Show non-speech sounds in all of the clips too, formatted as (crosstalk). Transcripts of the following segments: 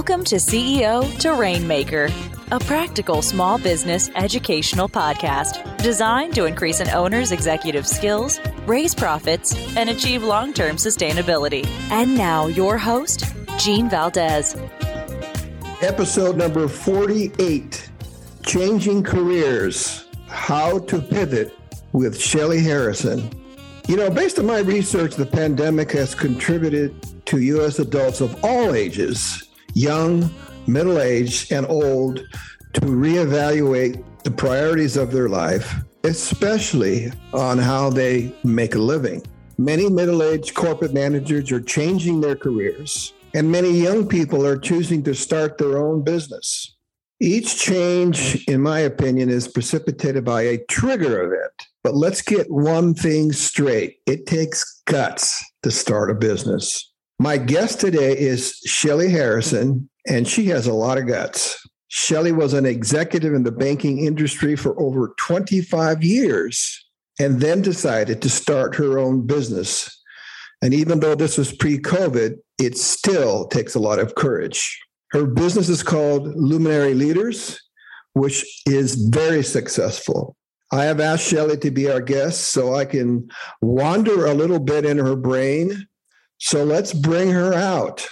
Welcome to CEO to Rainmaker, a practical small business educational podcast designed to increase an owner's executive skills, raise profits, and achieve long term sustainability. And now, your host, Gene Valdez. Episode number 48 Changing Careers How to Pivot with Shelly Harrison. You know, based on my research, the pandemic has contributed to U.S. adults of all ages young, middle aged, and old to reevaluate the priorities of their life, especially on how they make a living. Many middle aged corporate managers are changing their careers, and many young people are choosing to start their own business. Each change, in my opinion, is precipitated by a trigger event. But let's get one thing straight it takes guts to start a business. My guest today is Shelly Harrison, and she has a lot of guts. Shelly was an executive in the banking industry for over 25 years and then decided to start her own business. And even though this was pre COVID, it still takes a lot of courage. Her business is called Luminary Leaders, which is very successful. I have asked Shelly to be our guest so I can wander a little bit in her brain so let's bring her out.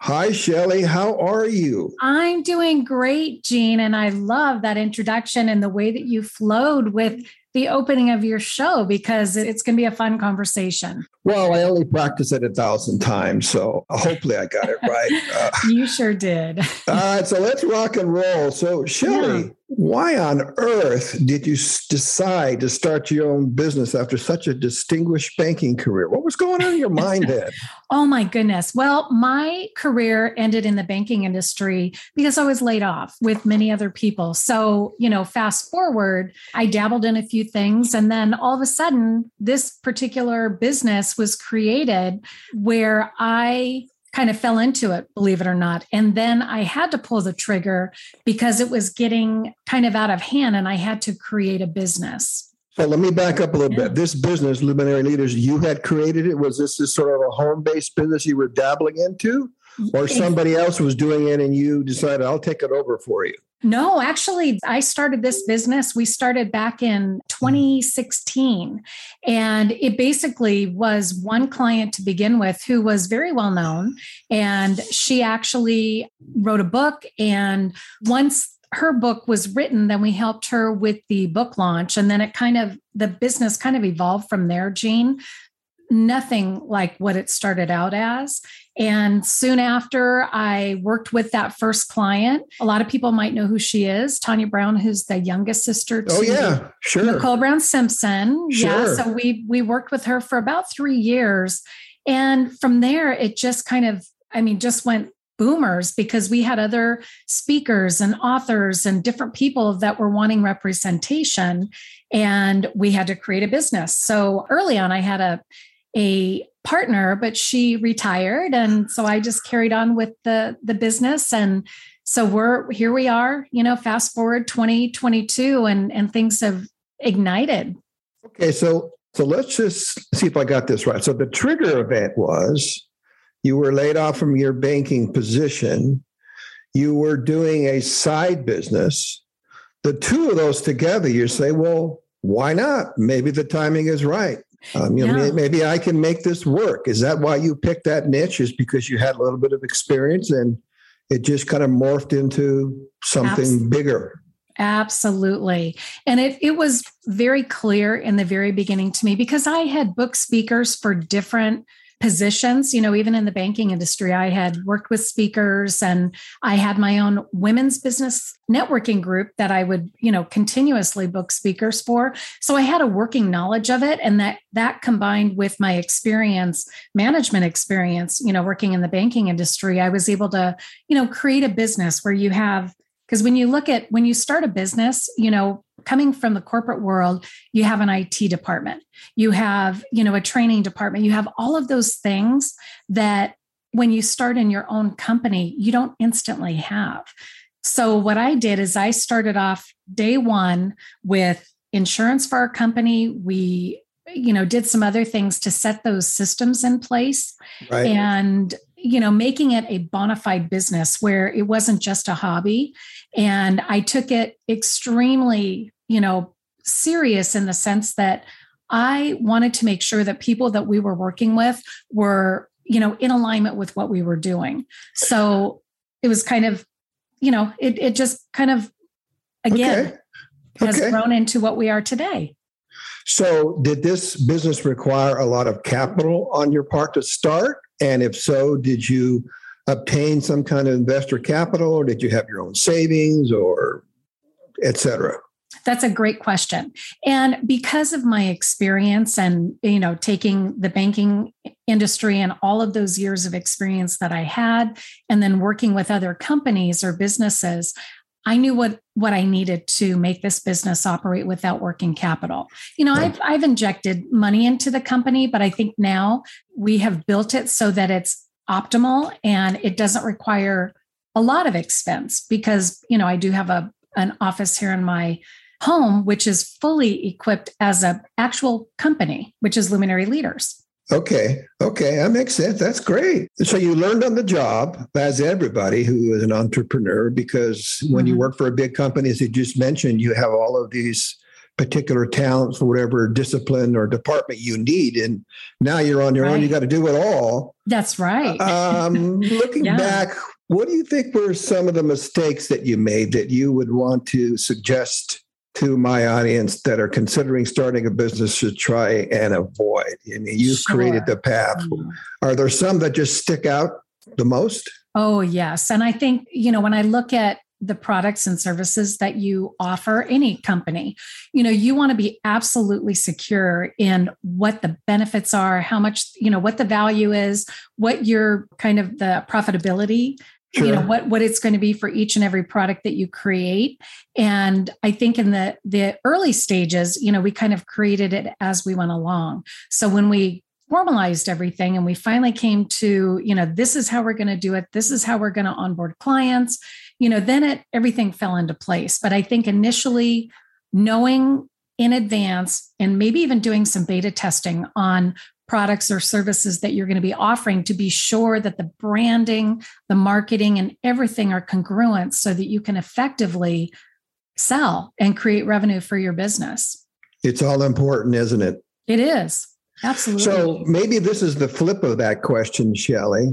Hi, Shelly. How are you? I'm doing great, Gene. And I love that introduction and the way that you flowed with the opening of your show because it's going to be a fun conversation. Well, I only practiced it a thousand times, so hopefully I got it (laughs) right. Uh, you sure did. (laughs) all right, so let's rock and roll. So, Shelly, yeah. why on earth did you decide to start your own business after such a distinguished banking career? What was going on in your mind (laughs) then? oh my goodness. Well, my career ended in the banking industry because I was laid off with many other people. So, you know, fast forward, I dabbled in a few things and then all of a sudden this particular business was created where I kind of fell into it, believe it or not. And then I had to pull the trigger because it was getting kind of out of hand and I had to create a business. So let me back up a little yeah. bit. This business, Luminary Leaders, you had created it. Was this, this sort of a home based business you were dabbling into? Or somebody else was doing it and you decided, I'll take it over for you? No, actually, I started this business. We started back in 2016. And it basically was one client to begin with who was very well known. And she actually wrote a book. And once her book was written, then we helped her with the book launch. And then it kind of, the business kind of evolved from there, Gene nothing like what it started out as. And soon after, I worked with that first client. A lot of people might know who she is Tanya Brown, who's the youngest sister oh, to oh, yeah, sure. Nicole Brown Simpson. Sure. Yeah. So we we worked with her for about three years. And from there, it just kind of, I mean, just went boomers because we had other speakers and authors and different people that were wanting representation and we had to create a business so early on i had a a partner, but she retired. And so I just carried on with the, the business. And so we're here we are, you know, fast forward 2022 and, and things have ignited. Okay. So, so let's just see if I got this right. So the trigger event was you were laid off from your banking position. You were doing a side business. The two of those together, you say, well, why not? Maybe the timing is right. Um, you know, maybe I can make this work. Is that why you picked that niche? Is because you had a little bit of experience and it just kind of morphed into something Absolutely. bigger. Absolutely. And it, it was very clear in the very beginning to me because I had book speakers for different positions. You know, even in the banking industry, I had worked with speakers and I had my own women's business networking group that I would, you know, continuously book speakers for. So I had a working knowledge of it. And that that combined with my experience, management experience, you know, working in the banking industry, I was able to, you know, create a business where you have because when you look at when you start a business you know coming from the corporate world you have an IT department. You have you know a training department. You have all of those things that when you start in your own company you don't instantly have. So what I did is I started off day 1 with insurance for our company. We you know did some other things to set those systems in place. Right. and you know, making it a bona fide business where it wasn't just a hobby. And I took it extremely, you know, serious in the sense that I wanted to make sure that people that we were working with were, you know, in alignment with what we were doing. So it was kind of, you know, it, it just kind of, again, okay. has okay. grown into what we are today. So, did this business require a lot of capital on your part to start? And if so, did you obtain some kind of investor capital or did you have your own savings or et cetera? That's a great question. And because of my experience and you know taking the banking industry and all of those years of experience that I had and then working with other companies or businesses, I knew what what I needed to make this business operate without working capital. You know, right. I've I've injected money into the company, but I think now we have built it so that it's optimal and it doesn't require a lot of expense because, you know, I do have a an office here in my home which is fully equipped as a actual company, which is Luminary Leaders. Okay. Okay. That makes sense. That's great. So you learned on the job, as everybody who is an entrepreneur, because when mm-hmm. you work for a big company, as you just mentioned, you have all of these particular talents for whatever discipline or department you need. And now you're on your right. own. You got to do it all. That's right. Um, (laughs) looking yeah. back, what do you think were some of the mistakes that you made that you would want to suggest to my audience that are considering starting a business to try and avoid? I mean, you've sure. created the path. Mm-hmm. Are there some that just stick out the most? Oh, yes. And I think, you know, when I look at the products and services that you offer any company you know you want to be absolutely secure in what the benefits are how much you know what the value is what your kind of the profitability Sure. you know what what it's going to be for each and every product that you create. And i think in the the early stages you know we kind of created it as we went along. So when we formalized everything and we finally came to you know this is how we're going to do it this is how we're going to onboard clients you know then it everything fell into place. But i think initially knowing in advance and maybe even doing some beta testing on products or services that you're going to be offering to be sure that the branding, the marketing, and everything are congruent so that you can effectively sell and create revenue for your business. It's all important, isn't it? It is. Absolutely. So maybe this is the flip of that question, Shelly.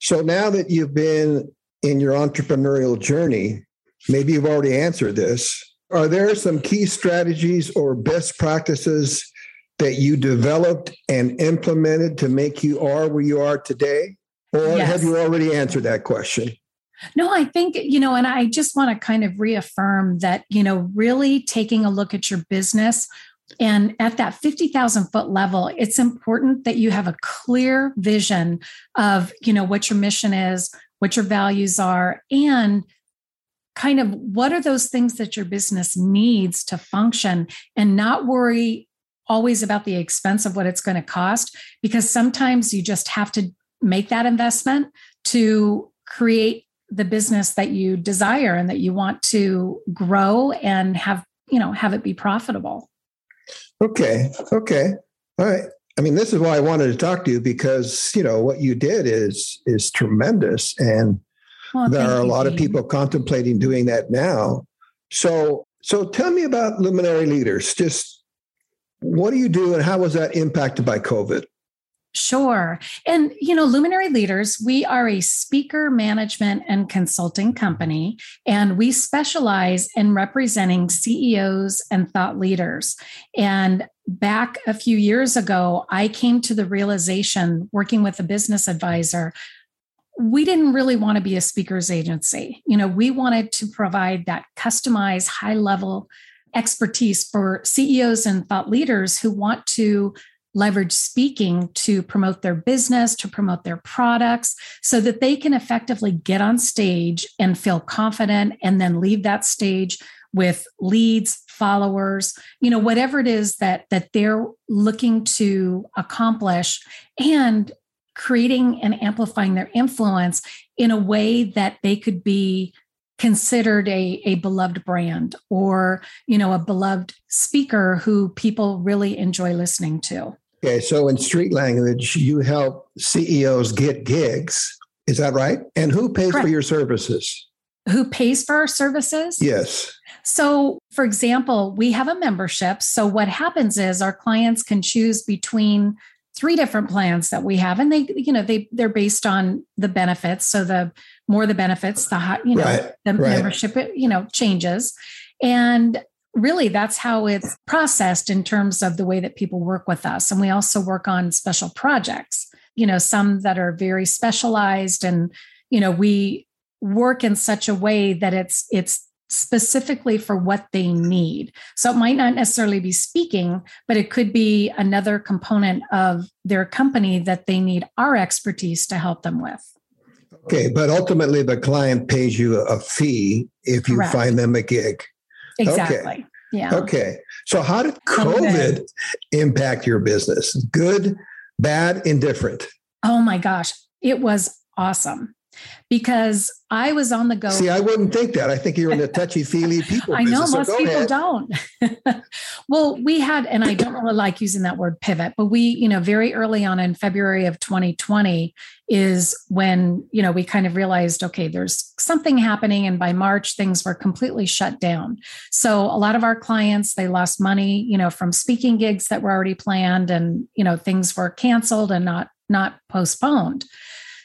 So now that you've been in your entrepreneurial journey, maybe you've already answered this. Are there some key strategies or best practices that you developed and implemented to make you are where you are today? Or yes. have you already answered that question? No, I think, you know, and I just want to kind of reaffirm that, you know, really taking a look at your business and at that 50,000 foot level, it's important that you have a clear vision of, you know, what your mission is, what your values are, and kind of what are those things that your business needs to function and not worry always about the expense of what it's going to cost because sometimes you just have to make that investment to create the business that you desire and that you want to grow and have you know have it be profitable. Okay okay. All right. I mean this is why i wanted to talk to you because you know what you did is is tremendous and well, there are a lot of people contemplating doing that now. So so tell me about luminary leaders just what do you do and how was that impacted by COVID? Sure. And, you know, Luminary Leaders, we are a speaker management and consulting company, and we specialize in representing CEOs and thought leaders. And back a few years ago, I came to the realization working with a business advisor. We didn't really want to be a speaker's agency. You know, we wanted to provide that customized, high level expertise for CEOs and thought leaders who want to leverage speaking to promote their business, to promote their products, so that they can effectively get on stage and feel confident and then leave that stage with leads followers you know whatever it is that that they're looking to accomplish and creating and amplifying their influence in a way that they could be considered a, a beloved brand or you know a beloved speaker who people really enjoy listening to okay so in street language you help ceos get gigs Is that right? And who pays Correct. for your services? Who pays for our services? Yes. So, for example, we have a membership. So, what happens is our clients can choose between three different plans that we have, and they, you know, they they're based on the benefits. So, the more the benefits, the high, you know, Right, the right. membership, you know, changes, and really that's how it's processed in terms of the way that people work with us. And we also work on special projects. You know, some that are very specialized, and you know, we work in such a way that it's it's specifically for what they need. So it might not necessarily be speaking, but it could be another component of their company that they need our expertise to help them with. Okay, but ultimately the client pays you a fee if you Correct. find them a gig. Exactly. Yeah. Okay. So how did COVID. COVID impact your business? Good, bad, indifferent. Oh my gosh. It was awesome because I was on the go. See, I wouldn't think that. I think you're in the (laughs) touchy feely people. I know business, so most go people ahead. don't. (laughs) well, we had, and I don't really like using that word pivot, but we, you know, very early on in February of 2020 is when, you know, we kind of realized, okay, there's something happening. And by March, things were completely shut down. So a lot of our clients, they lost money, you know, from speaking gigs that were already planned and, you know, things were canceled and not, not postponed.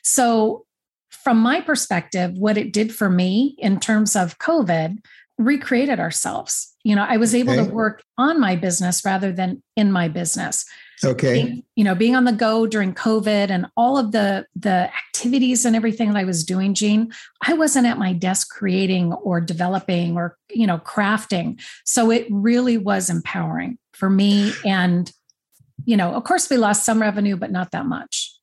So from my perspective, what it did for me in terms of COVID recreated ourselves. You know, I was able Okay. to work on my business rather than in my business. Okay. Being- you know, being on the go during COVID and all of the the activities and everything that I was doing, Gene, I wasn't at my desk creating or developing or, you know, crafting. So it really was empowering for me. And, you know, of course we lost some revenue, but not that much.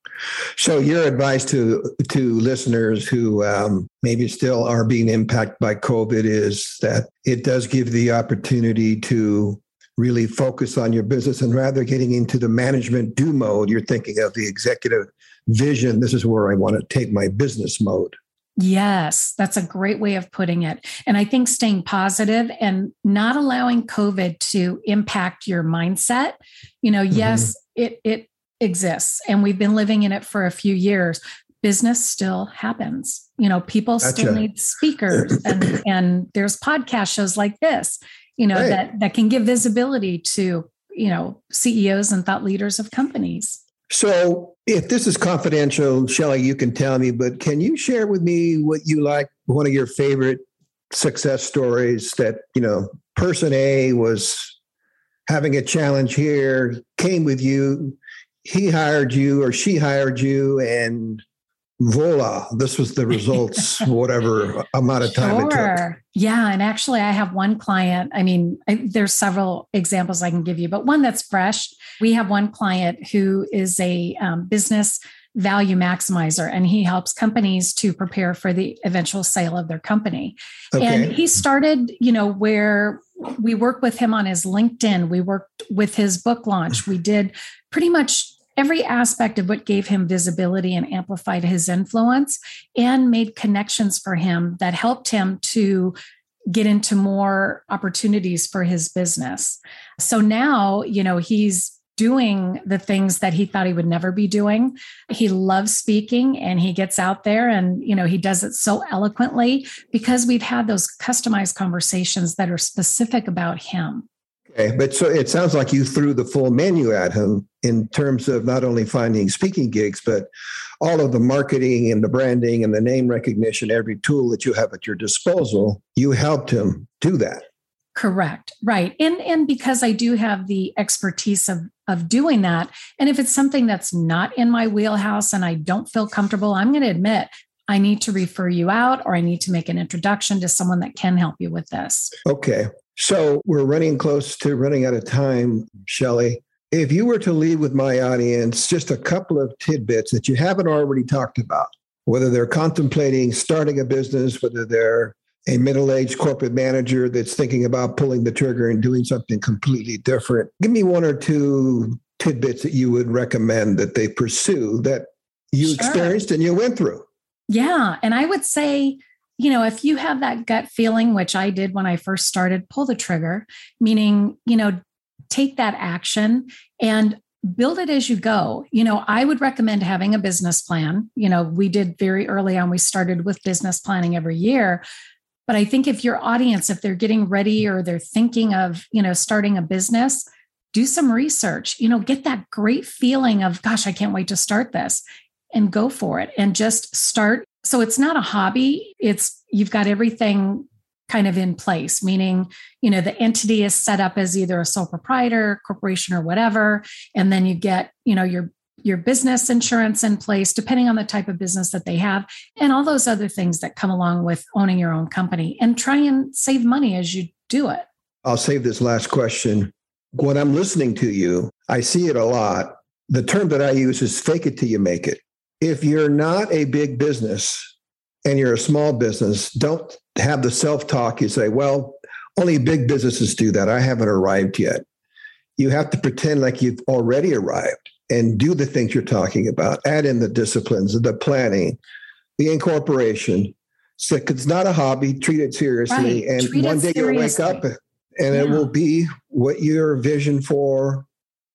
So your advice to to listeners who um, maybe still are being impacted by COVID is that it does give the opportunity to really focus on your business and rather getting into the management do mode, you're thinking of the executive vision. This is where I want to take my business mode. Yes, that's a great way of putting it. And I think staying positive and not allowing COVID to impact your mindset. You know, yes, it it exists and we've been living in it for a few years. Business still happens. You know, people still need speakers (clears throat) and and there's podcast shows like this, you know, Right. that that can give visibility to, you know, CEOs and thought leaders of companies. So, if this is confidential, shelly you can tell me, but can you share with me what you like, one of your favorite success stories that, you know, person A was having a challenge here, came with you, he hired you or she hired you, and voila, this was the results, (laughs) whatever amount of time it took. Yeah. And actually, I have one client. I mean, I, there's several examples I can give you, but one that's fresh. We have one client who is a um, business value maximizer, and he helps companies to prepare for the eventual sale of their company. And he started, you know, where we worked with him on his LinkedIn, we worked with his book launch, we did pretty much every aspect of what gave him visibility and amplified his influence and made connections for him that helped him to get into more opportunities for his business. So now, you know, he's doing the things that he thought he would never be doing. He loves speaking and he gets out there and, you know, he does it so eloquently because we've had those customized conversations that are specific about him. Okay, but so it sounds like you threw the full menu at him in terms of not only finding speaking gigs, but all of the marketing and the branding and the name recognition, every tool that you have at your disposal. You helped him do that. Correct. Right. And and because I do have the expertise of of doing that and if it's something that's not in my wheelhouse and I don't feel comfortable, I'm going to admit I need to refer you out or I need to make an introduction to someone that can help you with this. Okay, so we're running close to running out of time, Shelly. If you were to leave with my audience just a couple of tidbits that you haven't already talked about, whether they're contemplating starting a business, whether they're a middle aged corporate manager that's thinking about pulling the trigger and doing something completely different, give me one or two tidbits that you would recommend that they pursue that you Sure. experienced and you went through. Yeah. And I would say, you know, if you have that gut feeling, which I did when I first started, pull the trigger, meaning, you know, take that action and build it as you go. You know, I would recommend having a business plan. You know, we did very early on, we started with business planning every year. But I think if your audience, if they're getting ready or they're thinking of, you know, starting a business, do some research, you know, get that great feeling of, gosh, I can't wait to start this and go for it and just start. So it's not a hobby. It's you've got everything kind of in place, meaning, you know, the entity is set up as either a sole proprietor, corporation, or whatever. And then you get, you know, your your business insurance in place, depending on the type of business that they have, and all those other things that come along with owning your own company and try and save money as you do it. I'll save this last question. When I'm listening to you, I see it a lot. The term that I use is fake it till you make it. If you're not a big business and you're a small business, don't have the self talk. You say, well, only big businesses do that. I haven't arrived yet. You have to pretend like you've already arrived and do the things you're talking about. Add in the disciplines, the planning, the incorporation. So it's not a hobby. Treat it seriously, right. and treat one day you'll wake up, and yeah. it will be what your vision for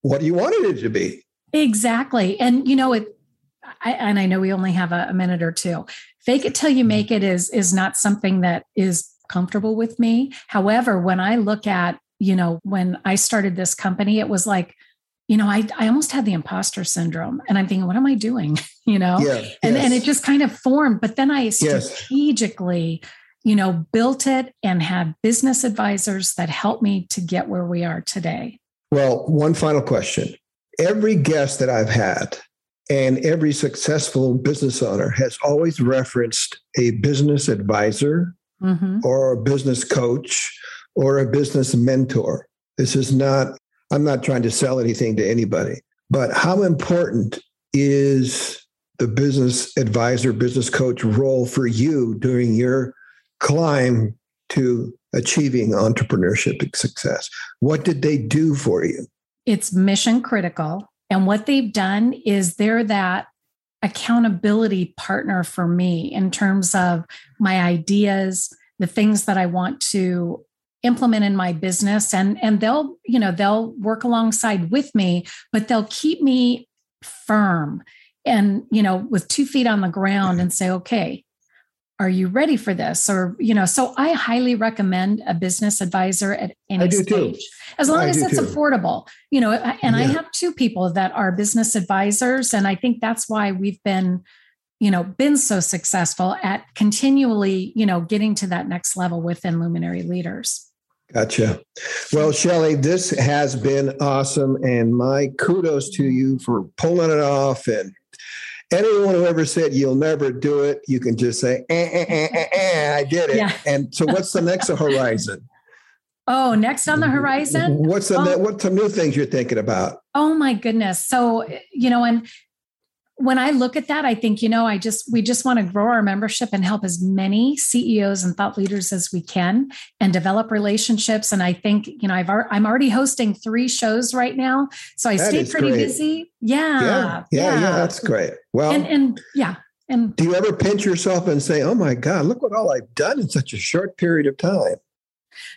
what you wanted it to be. Exactly, and you know it. I, and I know we only have a, a minute or two. Fake it till you make it is is not something that is comfortable with me. However, when I look at you know when I started this company, it was like you know, I, I almost had the imposter syndrome and I'm thinking, what am I doing? (laughs) You know, yeah, and, yes. and it just kind of formed. But then I strategically, yes. you know, built it and had business advisors that helped me to get where we are today. Well, one final question. Every guest that I've had and every successful business owner has always referenced a business advisor mm-hmm. or a business coach or a business mentor. This is not I'm not trying to sell anything to anybody, but how important is the business advisor, business coach role for you during your climb to achieving entrepreneurship success? What did they do for you? It's mission critical. And what they've done is they're that accountability partner for me in terms of my ideas, the things that I want to implement in my business. And and they'll you know they'll work alongside with me but they'll keep me firm and you know with two feet on the ground and say okay are you ready for this or you know so i highly recommend a business advisor at any stage too. as long I as it's too. affordable you know and yeah. i have two people that are business advisors and i think that's why we've been you know been so successful at continually you know getting to that next level within luminary leaders Gotcha. Well, Shelly, this has been awesome. And my kudos to you for pulling it off. And anyone who ever said you'll never do it, you can just say, eh, eh, eh, eh, eh I did it. Yeah. And so, what's the next horizon? Oh, next on the horizon? What's the oh. what's some new things you're thinking about? Oh my goodness. So, you know, and when I look at that, I think, you know, I just, we just want to grow our membership and help as many CEOs and thought leaders as we can and develop relationships. And I think, you know, I've, I'm already hosting three shows right now. So I that stay pretty great. busy. Yeah, yeah. Yeah. Yeah. That's great. Well, and, and yeah. And do you ever pinch yourself and say, oh my God, look what all I've done in such a short period of time?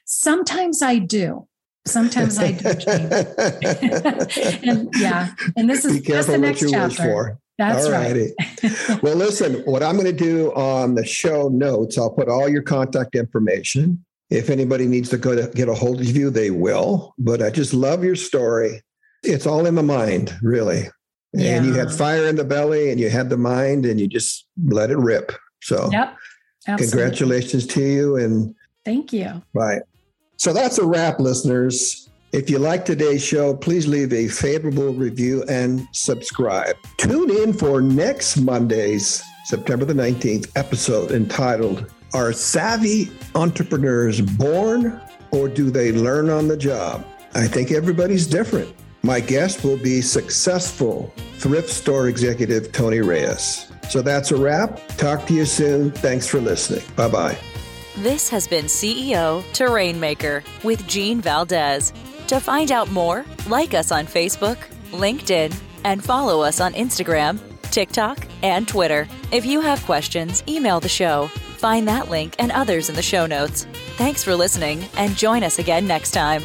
Sometimes I do. Sometimes I do. (laughs) (laughs) and yeah, and this is just the next chapter. That's all righty. right. well, listen, what I'm going to do on the show notes, I'll put all your contact information. If anybody needs to go to get a hold of you, they will. But I just love your story. It's all in the mind, really. Yeah. And you had fire in the belly and you had the mind and you just let it rip. So, yep. Absolutely. congratulations to you. And thank you. Right. So that's a wrap, listeners. If you like today's show, please leave a favorable review and subscribe. Tune in for next Monday's September the 19th episode entitled Are Savvy Entrepreneurs Born or Do They Learn on the Job? I think everybody's different. My guest will be successful thrift store executive Tony Reyes. So that's a wrap. Talk to you soon. Thanks for listening. Bye bye. This has been CEO to Rainmaker with Gene Valdez. To find out more, like us on Facebook, LinkedIn, and follow us on Instagram, TikTok, and Twitter. If you have questions, email the show. Find that link and others in the show notes. Thanks for listening and join us again next time.